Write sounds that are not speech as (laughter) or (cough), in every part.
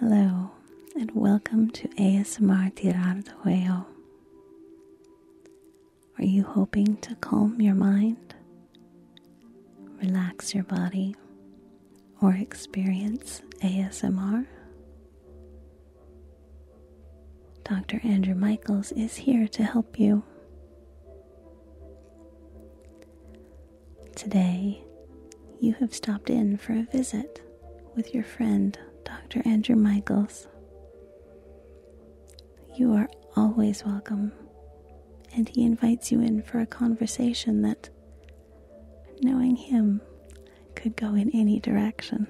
Hello, and welcome to ASMR Tirar de Juego. Are you hoping to calm your mind, relax your body, or experience ASMR? Dr. Andrew Michaels is here to help you. Today, you have stopped in for a visit with your friend, Dr. Andrew Michaels. You are always welcome, and he invites you in for a conversation that, knowing him, could go in any direction.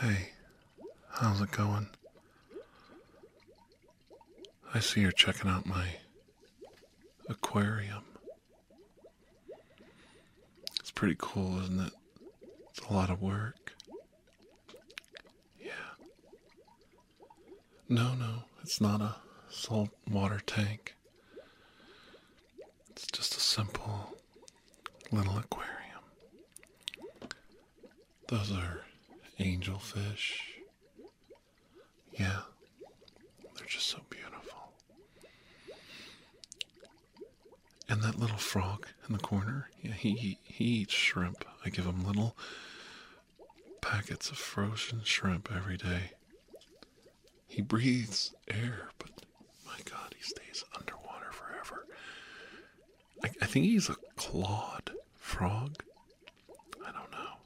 Hey, how's it going? I see you're checking out my aquarium. Pretty cool, isn't it? It's a lot of work. Yeah. No, no, it's not a salt water tank. It's just a simple little aquarium. Those are angelfish. Yeah, they're just so beautiful. And that little frog in the corner, yeah, he he eats shrimp. I give him little packets of frozen shrimp every day. He breathes air, but my God, he stays underwater forever. I, I think he's a clawed frog. I don't know.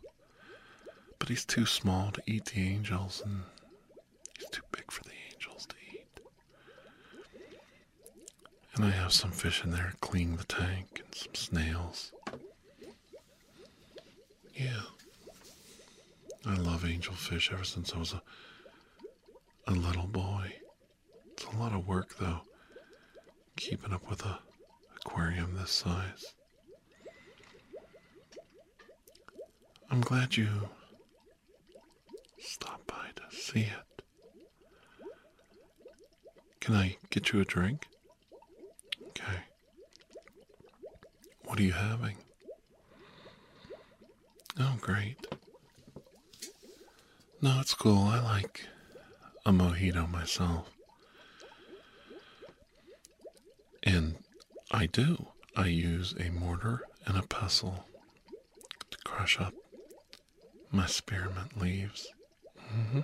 But he's too small to eat the angels, and he's too big for the angels to eat. And I have some fish in there cleaning the tank and some snails. Yeah. I love angelfish ever since I was a, a little boy. It's a lot of work, though, keeping up with a aquarium this size. I'm glad you stopped by to see it. Can I get you a drink? Okay. What are you having? Oh, great. No, it's cool. I like a mojito myself. And I do. I use a mortar and a pestle to crush up my spearmint leaves. hmm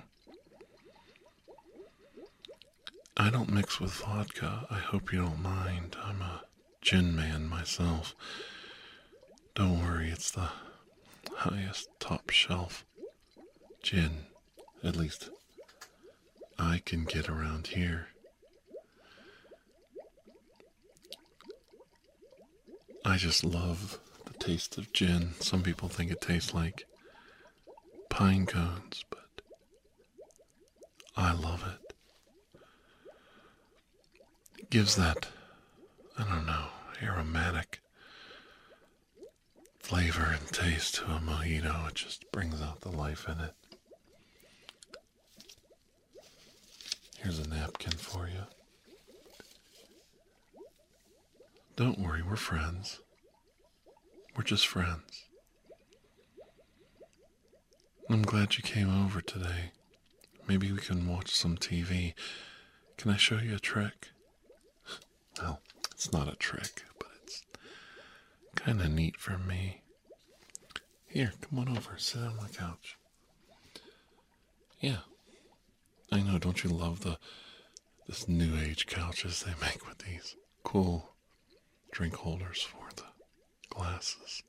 I don't mix with vodka. I hope you don't mind. I'm a gin man myself. Don't worry, it's the highest top shelf gin. At least I can get around here. I just love the taste of gin. Some people think it tastes like pine cones, but I love it. Gives that, I don't know, aromatic flavor and taste to a mojito. It just brings out the life in it. Here's a napkin for you. Don't worry, we're friends. We're just friends. I'm glad you came over today. Maybe we can watch some TV. Can I show you a trick? Well, it's not a trick, but it's kind of neat for me. Here, come on over, sit on the couch. Yeah, I know. Don't you love the this new age couches they make with these cool drink holders for the glasses?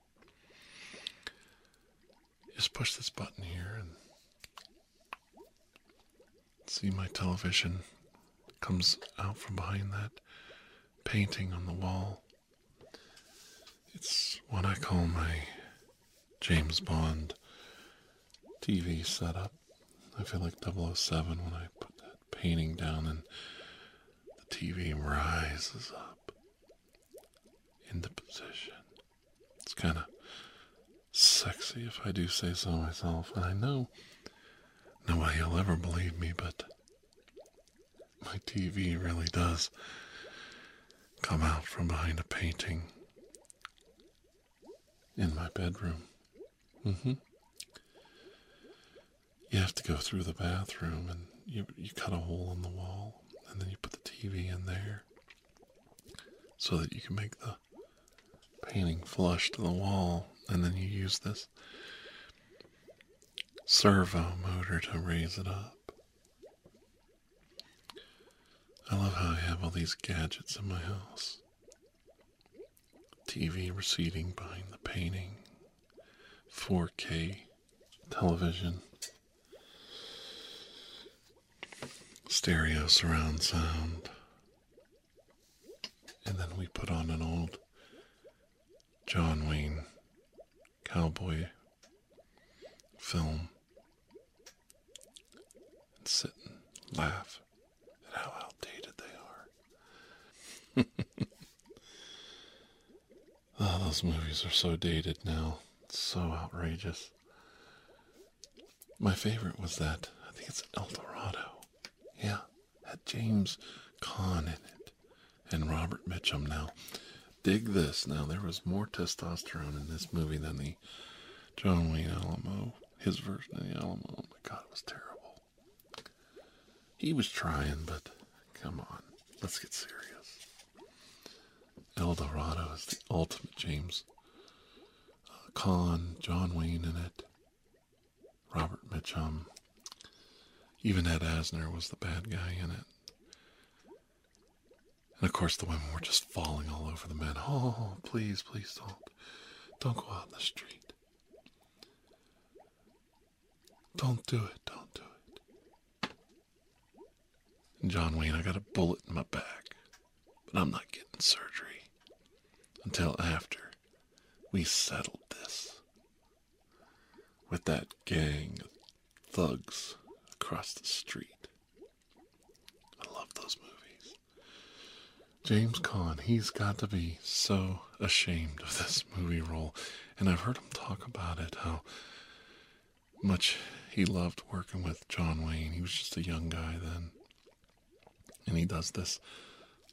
Just push this button here and see my television comes out from behind that painting on the wall. It's what I call my James Bond TV setup. I feel like 007 when I put that painting down and the TV rises up into position. It's kind of sexy if I do say so myself. And I know nobody will ever believe me, but my TV really does come out from behind a painting in my bedroom. Mm-hmm. you have to go through the bathroom and you you cut a hole in the wall and then you put the TV in there so that you can make the painting flush to the wall and then you use this servo motor to raise it up. I love how I have all these gadgets in my house. TV receding behind the painting, 4K television, stereo surround sound, and then we put on an old John Wayne cowboy film and sit and laugh at how. Oh, (laughs) those movies are so dated now. It's so outrageous. My favorite was that, I think it's El Dorado. Yeah, had James Caan in it and Robert Mitchum. Now, dig this. Now, there was more testosterone in this movie than the John Wayne Alamo, his version of the Alamo. Oh my God, it was terrible. He was trying, but come on, let's get serious. El Dorado is the ultimate James uh, Caan, John Wayne in it, Robert Mitchum, even Ed Asner was the bad guy in it. And of course, the women were just falling all over the men. Oh, please, please don't. Don't go out in the street. Don't do it. Don't do it. And John Wayne, I got a bullet in my back, but I'm not getting surgery until after we settled this with that gang of thugs across the street. I love those movies. James Caan, he's got to be so ashamed of this movie role. And I've heard him talk about it, how much he loved working with John Wayne. He was just a young guy then. And he does this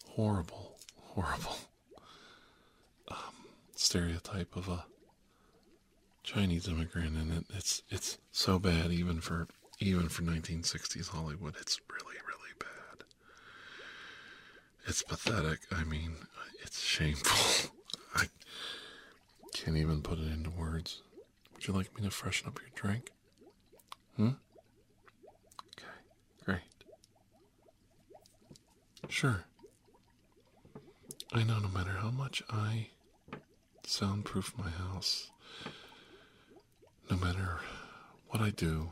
horrible, horrible stereotype of a Chinese immigrant, and it, it's it's so bad even for even for 1960s Hollywood. It's really really bad. It's pathetic. I mean, it's shameful. (laughs) I can't even put it into words. Would you like me to freshen up your drink? Hmm? Okay, great. Sure. I know no matter how much I soundproof my house, no matter what I do,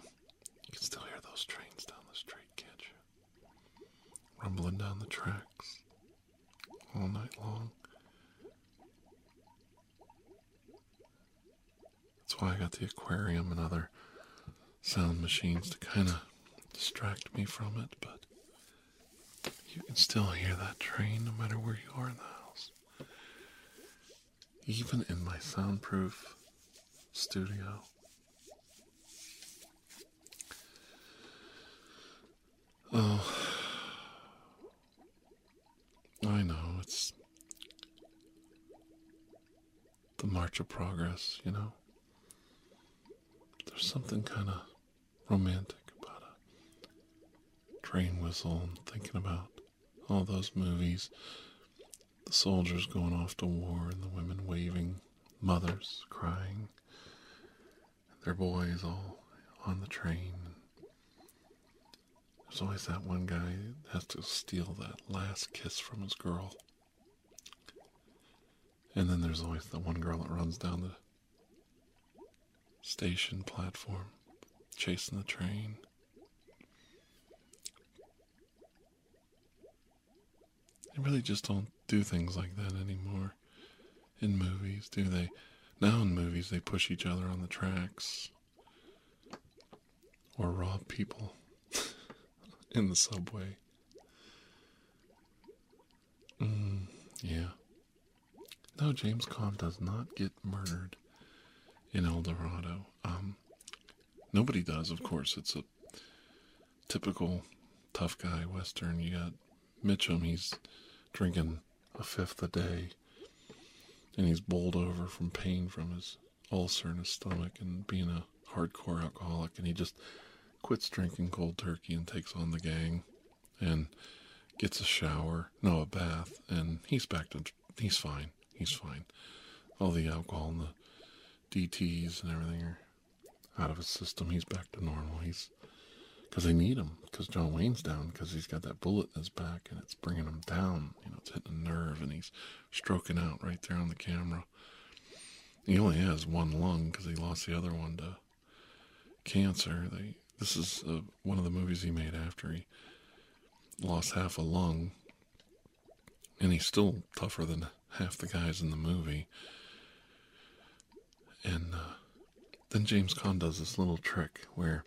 you can still hear those trains down the street, can't you? Rumbling down the tracks all night long. That's why I got the aquarium and other sound machines to kind of distract me from it, but you can still hear that train no matter where you are in the house. Even in my soundproof studio. Oh, I know, it's the march of progress, you know? There's something kind of romantic about a train whistle and thinking about all those movies. The soldiers going off to war and the women waving, mothers crying, their boys all on the train. There's always that one guy that has to steal that last kiss from his girl. And then there's always the one girl that runs down the station platform, chasing the train. I really just don't do things like that anymore in movies, do they? Now in movies, they push each other on the tracks or rob people (laughs) in the subway. Mm, yeah. No, James Caan does not get murdered in El Dorado. Um, nobody does, of course. It's a typical tough guy western. You got Mitchum, he's drinking a fifth a day, and he's bowled over from pain from his ulcer in his stomach and being a hardcore alcoholic, and he just quits drinking cold turkey and takes on the gang and gets a shower, no, a bath, and he's back to, he's fine. He's fine. All the alcohol and the DTs and everything are out of his system. He's back to normal. He's, because they need him, because John Wayne's down, because he's got that bullet in his back and it's bringing him down. You know, it's hitting a nerve and he's stroking out right there on the camera. He only has one lung because he lost the other one to cancer. They this is uh, one of the movies he made after he lost half a lung, and he's still tougher than half the guys in the movie. And uh, then James Caan does this little trick where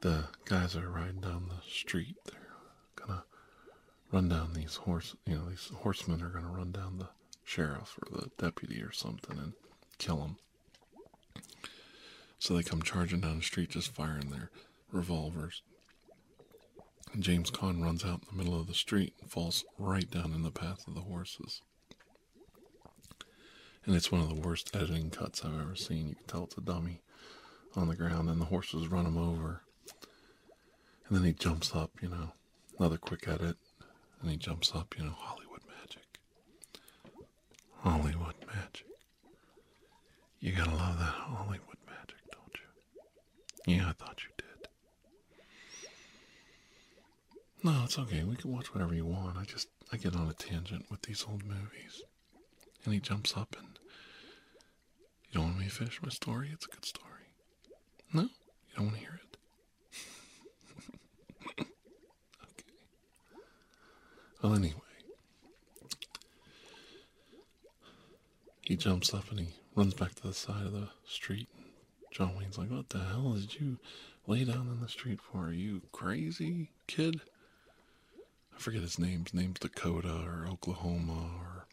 the guys are riding down the street. They're gonna run down these horse, you know, these horsemen are gonna run down the sheriff or the deputy or something and kill him. So they come charging down the street, just firing their revolvers. And James Caan runs out in the middle of the street and falls right down in the path of the horses. And it's one of the worst editing cuts I've ever seen. You can tell it's a dummy on the ground, and the horses run him over. And then he jumps up, you know, another quick edit, and he jumps up, you know, Hollywood magic. Hollywood magic. You gotta love that Hollywood magic, don't you? Yeah, I thought you did. No, it's okay. We can watch whatever you want. I just, I get on a tangent with these old movies. And he jumps up and. You don't want me to finish my story? It's a good story. No? You don't want to hear it? okay. Well, anyway. He jumps up and he runs back to the side of the street. John Wayne's like, What the hell did you lay down in the street for? Are you crazy, kid? I forget his name. His name's Dakota or Oklahoma or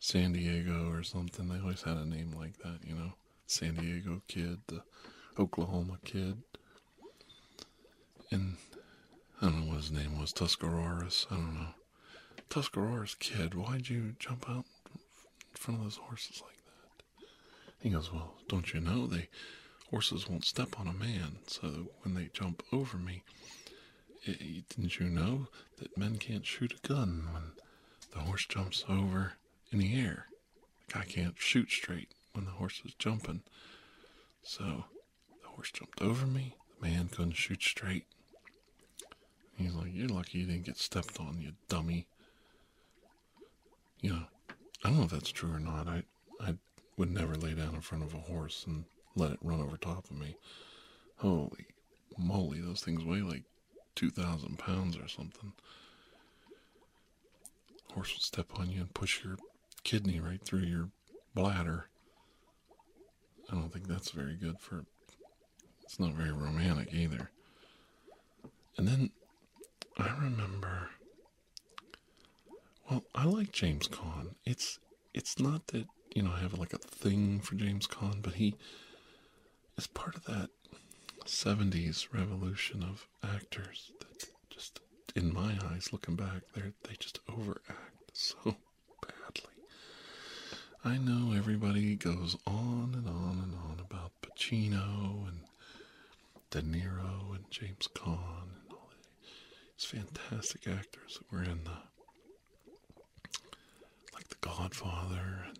San Diego or something. They always had a name like that, you know. San Diego kid, the Oklahoma kid. And I don't know what his name was, Tuscaroras. I don't know. Tuscaroras kid, why'd you jump out in front of those horses like that? He goes, Well, don't you know they horses won't step on a man, so when they jump over me, it, didn't you know that men can't shoot a gun when the horse jumps over in the air? The guy can't shoot straight when the horse is jumping. So the horse jumped over me, the man couldn't shoot straight. He's like, You're lucky you didn't get stepped on, you dummy. You know, I don't know if that's true or not. I, I would never lay down in front of a horse and let it run over top of me. Holy moly, those things weigh like 2,000 pounds or something. Horse will step on you and push your kidney right through your bladder. I don't think that's very good for. It's not very romantic either. And then I remember. Well, I like James Caan. It's it's not that you know I have like a thing for James Caan, but he is part of that 70s revolution of actors that just, in my eyes, looking back, they they just overact so badly. I know everybody goes on and on and on about Pacino and De Niro and James Caan fantastic actors that were in the, like The Godfather and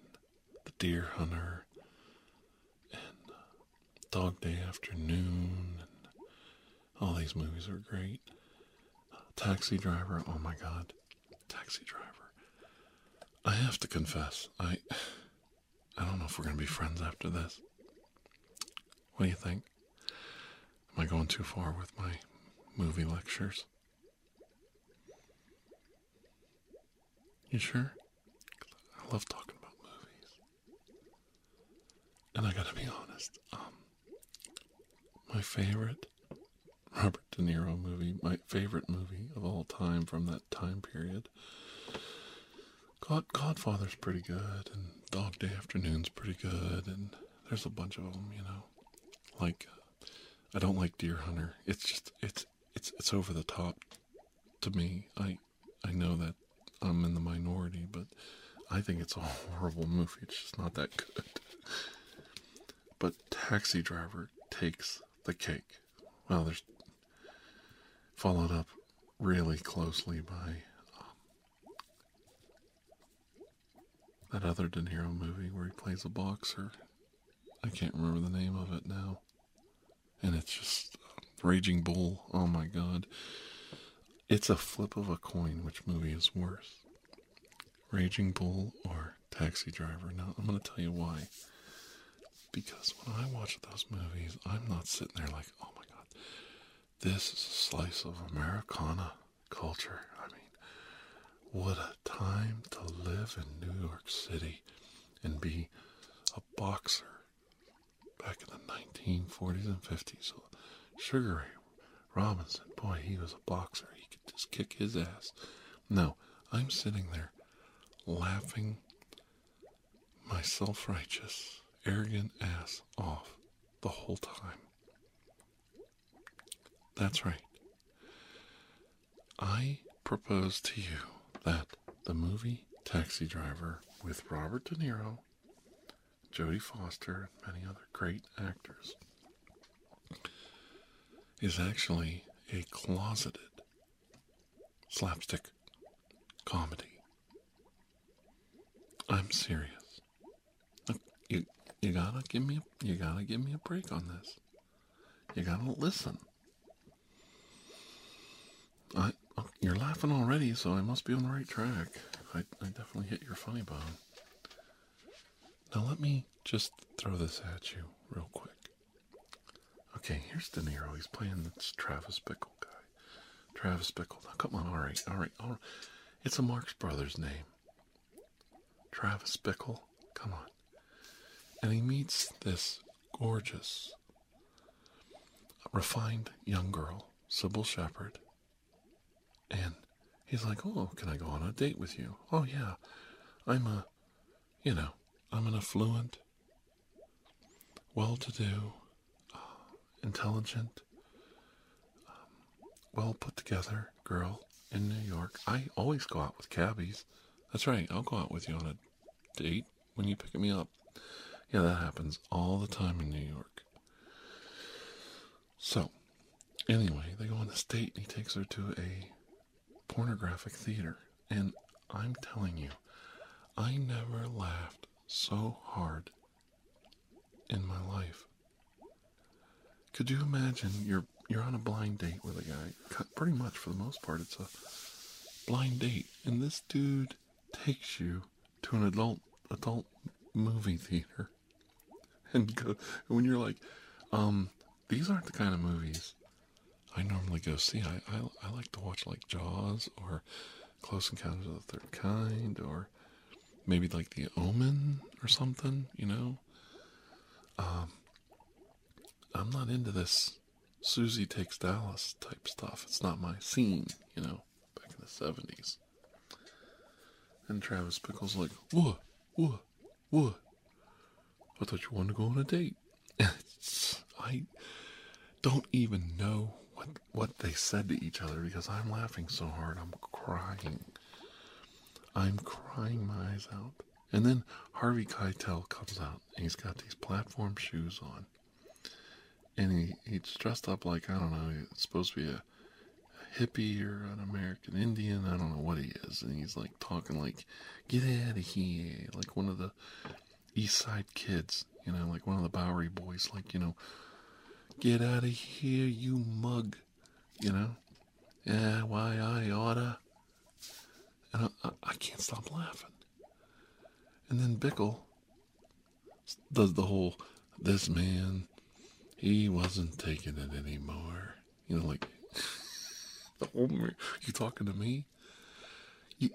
The Deer Hunter and uh, Dog Day Afternoon, and all these movies are great. Taxi Driver, oh my god, Taxi Driver. I have to confess, I, I don't know if we're gonna be friends after this. What do you think? Am I going too far with my movie lectures? You sure? I love talking about movies. And I gotta be honest, um, my favorite Robert De Niro movie, my favorite movie of all time from that time period. God, Godfather's pretty good, and Dog Day Afternoon's pretty good, and there's a bunch of them, you know. Like, uh, I don't like Deer Hunter. It's just, it's, it's, it's over the top to me. I, I know that I'm in the minority, but I think it's a horrible movie. It's just not that good. (laughs) But Taxi Driver takes the cake. well, there's followed up really closely by um, that other De Niro movie where he plays a boxer. I can't remember the name of it now. And it's just uh, Raging Bull. Oh my god. It's a flip of a coin which movie is worse. Raging Bull or Taxi Driver. Now, I'm going to tell you why. Because when I watch those movies, I'm not sitting there like, oh my god, this is a slice of Americana culture. I mean, what a time to live in New York City and be a boxer back in the 1940s and 50s. Sugar Ray Robinson, boy, he was a boxer. He could just kick his ass. No, I'm sitting there laughing my self righteous, arrogant ass off the whole time. That's right. I propose to you that the movie Taxi Driver with Robert De Niro, Jodie Foster, and many other great actors is actually a closeted slapstick comedy. I'm serious. Look, you you gotta give me a, you gotta give me a break on this. You gotta listen. I oh, you're laughing already, so I must be on the right track. I I definitely hit your funny bone. Now let me just throw this at you real quick. Okay, here's De Niro. He's playing this Travis Bickle guy. Travis Bickle. Now, come on, all right, all right, all right. It's a Marx Brothers name. Travis Bickle. Come on. And he meets this gorgeous, refined young girl, Cybill Shepherd. And he's like, Oh, can I go on a date with you? Oh, yeah. I'm a, you know, I'm an affluent, well to do, intelligent, um, well put together girl in New York. I always go out with cabbies. That's right, I'll go out with you on a date when you pick me up. Yeah, that happens all the time in New York. So, anyway, they go on this date and he takes her to a pornographic theater. And I'm telling you, I never laughed so hard in my life. Could you imagine you're you're on a blind date with a guy? Pretty much for the most part, it's a blind date, and this dude takes you to an adult adult movie theater, (laughs) and go. When you're like, um, these aren't the kind of movies I normally go see. I I, I like to watch like Jaws or Close Encounters of the Third Kind or maybe like The Omen or something, you know. Um, I'm not into this Susie Takes Dallas type stuff. It's not my scene, you know, back in the 70s. And Travis Pickle's like, what? What? What? I thought you wanted to go on a date. (laughs) I don't even know what what they said to each other because I'm laughing so hard I'm crying. I'm crying my eyes out. And then Harvey Keitel comes out and he's got these platform shoes on. And he, he's dressed up like, I don't know, he's supposed to be a, a hippie or an American Indian. I don't know what he is. And he's like talking like, get out of here. Like one of the East Side kids, you know, like one of the Bowery boys, like, you know, get out of here, you mug, you know. Yeah, why I oughta. And I, I can't stop laughing. And then Bickle does the whole, this man, he wasn't taking it anymore. You know, like, (laughs) the whole, you talking to me? You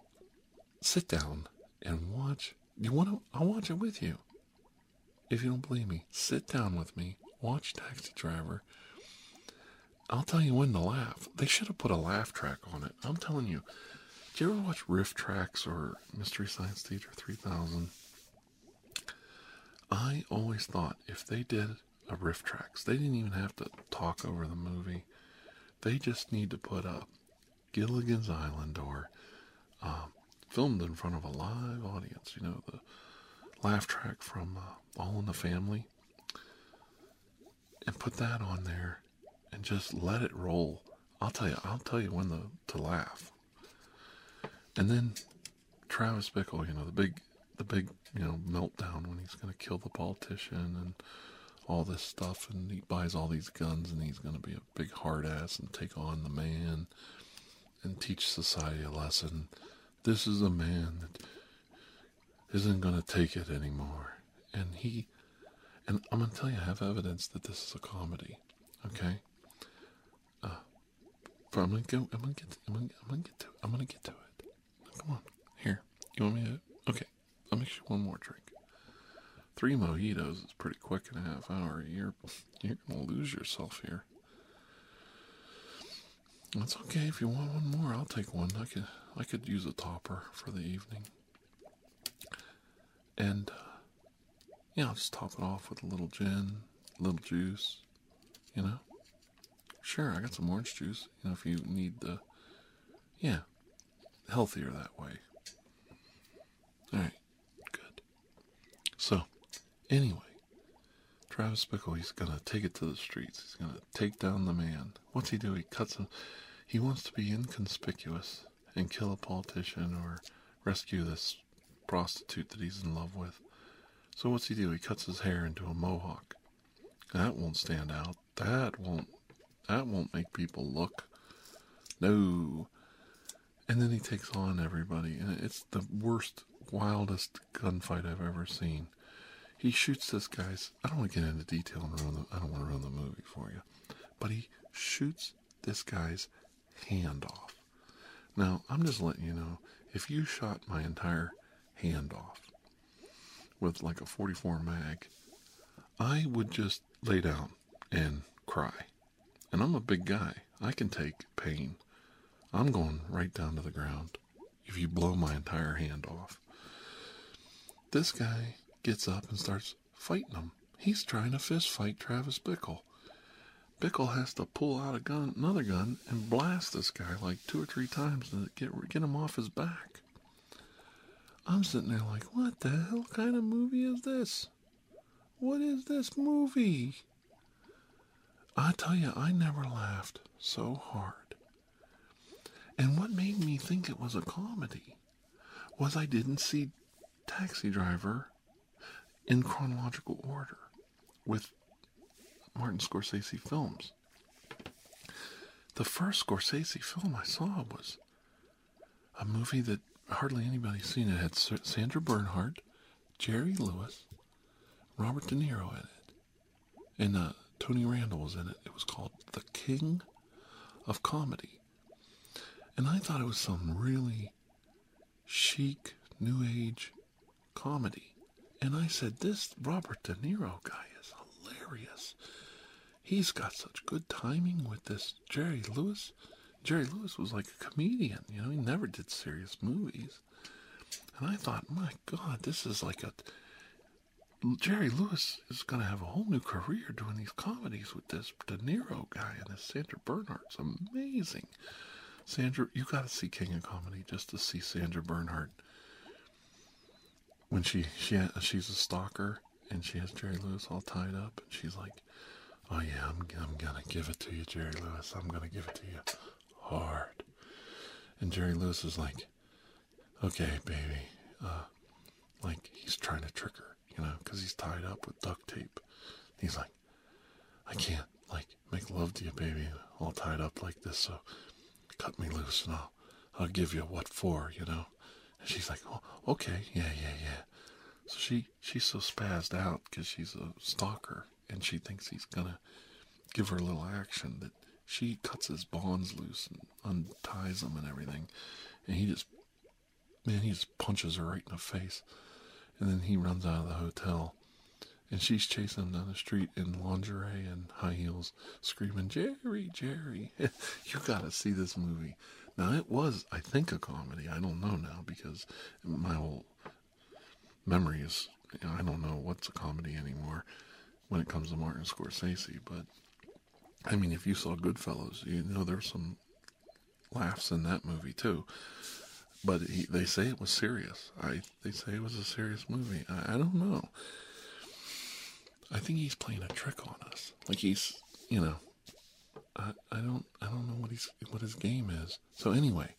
sit down and watch. You want to? I'll watch it with you. If you don't believe me, sit down with me, watch Taxi Driver. I'll tell you when to laugh. They should have put a laugh track on it. I'm telling you. Do you ever watch RiffTrax or Mystery Science Theater 3000? I always thought if they did a tracks. they didn't even have to talk over the movie. They just need to put up Gilligan's Island or um, filmed in front of a live audience. You know, the laugh track from uh, All in the Family. And put that on there and just let it roll. I'll tell you, I'll tell you when to, to laugh. And then Travis Bickle, you know, the big, the big, you know, meltdown when he's going to kill the politician and all this stuff, and he buys all these guns, and he's going to be a big hard ass and take on the man and teach society a lesson. This is a man that isn't going to take it anymore. And he, and I'm going to tell you, I have evidence that this is a comedy. Okay? Uh, but I'm going to go, I'm going to get, I'm going to, get to it. I'm going to get to it. Come on. Here. You want me to? Okay. I'll make you one more drink. Three mojitos is pretty quick in a half hour. You're, you're to lose yourself here. That's okay. If you want one more, I'll take one. I could, I could use a topper for the evening. And, uh, yeah, I'll just top it off with a little gin, a little juice, you know? Sure, I got some orange juice, you know, if you need the, yeah, healthier that way. Alright, good. Anyway, Travis Bickle, he's gonna take it to the streets. He's gonna take down the man. What's he do? He cuts him. He wants to be inconspicuous and kill a politician or rescue this prostitute that he's in love with. So what's he do? He cuts his hair into a mohawk. That won't stand out. That won't that won't make people look. No. And then he takes on everybody and it's the worst, wildest gunfight I've ever seen. He shoots this guy's I don't want to get into detail and ruin the I don't want to ruin the movie for you. But he shoots this guy's hand off. Now, I'm just letting you know if you shot my entire hand off with like a 44 mag, I would just lay down and cry. And I'm a big guy. I can take pain. I'm going right down to the ground if you blow my entire hand off. This guy gets up and starts fighting him. He's trying to fist fight Travis Bickle. Bickle has to pull out a gun, another gun, and blast this guy like two or three times to get get him off his back. I'm sitting there like, what the hell kind of movie is this? What is this movie? I tell you, I never laughed so hard. And what made me think it was a comedy was I didn't see Taxi Driver in chronological order with Martin Scorsese films. The first Scorsese film I saw was a movie that hardly anybody's seen. It had Sandra Bernhard, Jerry Lewis, Robert De Niro in it, and uh, Tony Randall was in it. It was called The King of Comedy. And I thought it was some really chic, new age comedy. And I said, This Robert De Niro guy is hilarious. He's got such good timing with this Jerry Lewis. Jerry Lewis was like a comedian, you know, he never did serious movies. And I thought, my God, this is like a. Jerry Lewis is going to have a whole new career doing these comedies with this De Niro guy and this Sandra Bernhard's amazing. Sandra, you got to see King of Comedy just to see Sandra Bernhard when she she she's a stalker and she has Jerry Lewis all tied up and she's like, "Oh yeah, I'm I'm gonna give it to you, Jerry Lewis. I'm gonna give it to you hard." And Jerry Lewis is like, "Okay, baby," uh, like he's trying to trick her, you know, because he's tied up with duct tape. He's like, "I can't like make love to you, baby, all tied up like this. So cut me loose, and I'll I'll give you what for, you know." And she's like, "Oh, okay, yeah, yeah, yeah." So she she's so spazzed out because she's a stalker, and she thinks he's gonna give her a little action that she cuts his bonds loose and unties them and everything, and he just man he just punches her right in the face, and then he runs out of the hotel. And she's chasing him down the street in lingerie and high heels, screaming, Jerry, Jerry. (laughs) you gotta see this movie. Now, it was, I think, a comedy. I don't know now because my whole memory is, you know, I don't know what's a comedy anymore when it comes to Martin Scorsese. But, I mean, if you saw Goodfellas, you know there's some laughs in that movie too. But he, they say it was serious. I They say it was a serious movie. I, I don't know. I think he's playing a trick on us. Like he's, you know, I, I don't I don't know what he's what his game is. So anyway,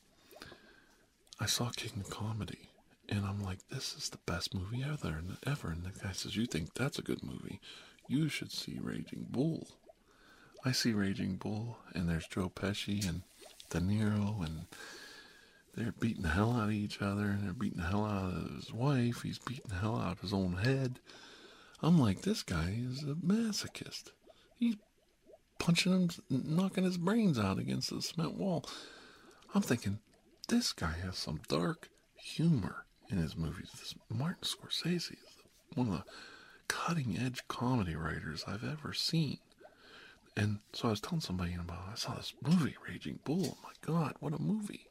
I saw King of Comedy, and I'm like, this is the best movie ever. And ever. And the guy says, you think that's a good movie? You should see Raging Bull. I see Raging Bull, and there's Joe Pesci and De Niro, and they're beating the hell out of each other, and they're beating the hell out of his wife. He's beating the hell out of his own head. I'm like, this guy is a masochist. He's punching him, knocking his brains out against the cement wall. I'm thinking, this guy has some dark humor in his movies. This Martin Scorsese is one of the cutting edge comedy writers I've ever seen. And so I was telling somebody about I saw this movie, Raging Bull. Oh my God, what a movie!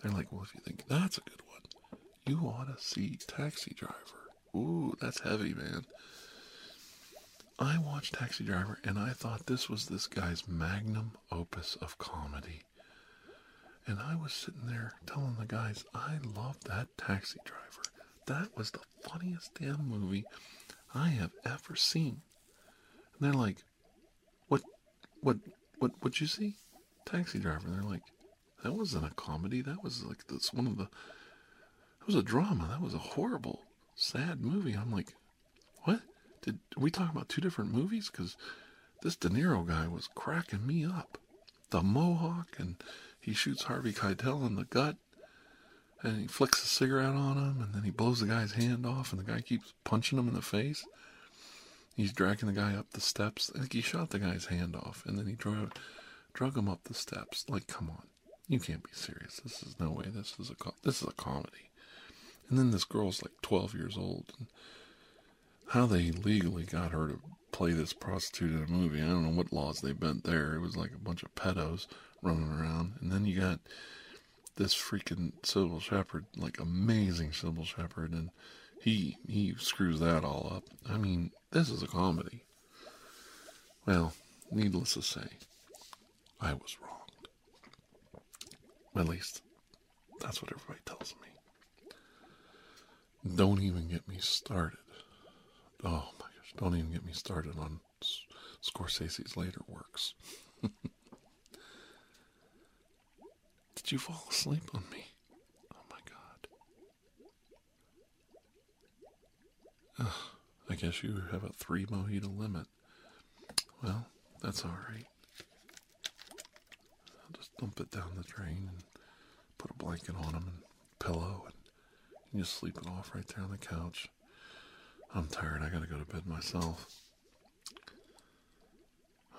They're like, well, if you think that's a good one, you ought to see Taxi Driver. Ooh, that's heavy, man. I watched Taxi Driver and I thought this was this guy's magnum opus of comedy. And I was sitting there telling the guys, I love that Taxi Driver. That was the funniest damn movie I have ever seen. And they're like, What what what what'd you see? Taxi Driver. And they're like, That wasn't a comedy. That was like that's one of the that was a drama. That was a horrible, sad movie. I'm like, What? Did we talk about two different movies? Because this De Niro guy was cracking me up. The mohawk, and he shoots Harvey Keitel in the gut, and he flicks a cigarette on him, and then he blows the guy's hand off, and the guy keeps punching him in the face. He's dragging the guy up the steps. I think he shot the guy's hand off, and then he drug, drug him up the steps. Like, come on, you can't be serious. This is no way. This is a this is a comedy. And then this girl's like 12 years old, and how they legally got her to play this prostitute in a movie. I don't know what laws they bent there. It was like a bunch of pedos running around. And then you got this freaking Cybill Shepherd, like amazing Cybill Shepherd, and he he screws that all up. I mean, this is a comedy. Well, needless to say, I was wrong. At least that's what everybody tells me. Don't even get me started Oh my gosh, don't even get me started on Scorsese's later works. (laughs) Did you fall asleep on me? Oh my god. I guess you have a three mojito limit. Well, that's alright. I'll just dump it down the drain and put a blanket on him and pillow and you just sleep it off right there on the couch. I'm tired. I gotta go to bed myself.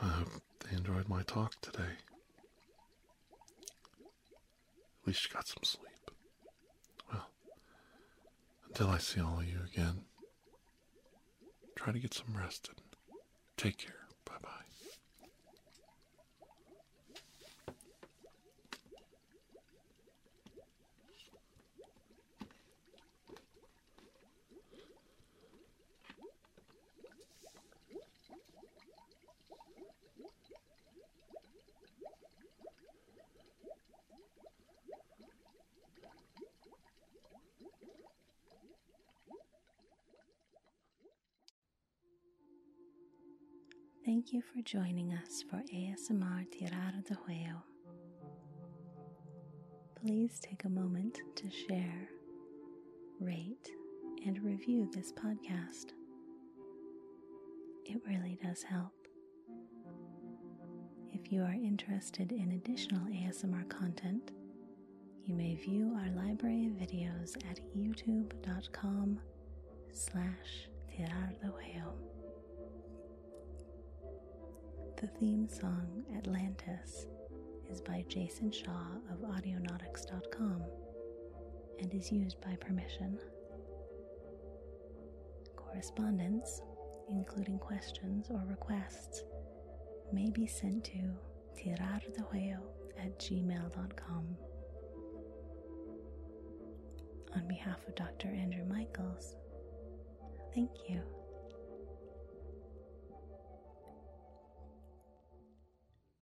I hope they enjoyed my talk today. At least you got some sleep. Well, until I see all of you again, try to get some rest and take care. Bye bye. Thank you for joining us for ASMR Tirar de Juego. Please take a moment to share, rate, and review this podcast. It really does help. If you are interested in additional ASMR content, you may view our library of videos at youtube.com slash tirar de juego. The theme song Atlantis is by Jason Shaw of Audionautix.com and is used by permission. Correspondence, including questions or requests, may be sent to tirardejuego at gmail.com. On behalf of Dr. Andrew Michaels, thank you.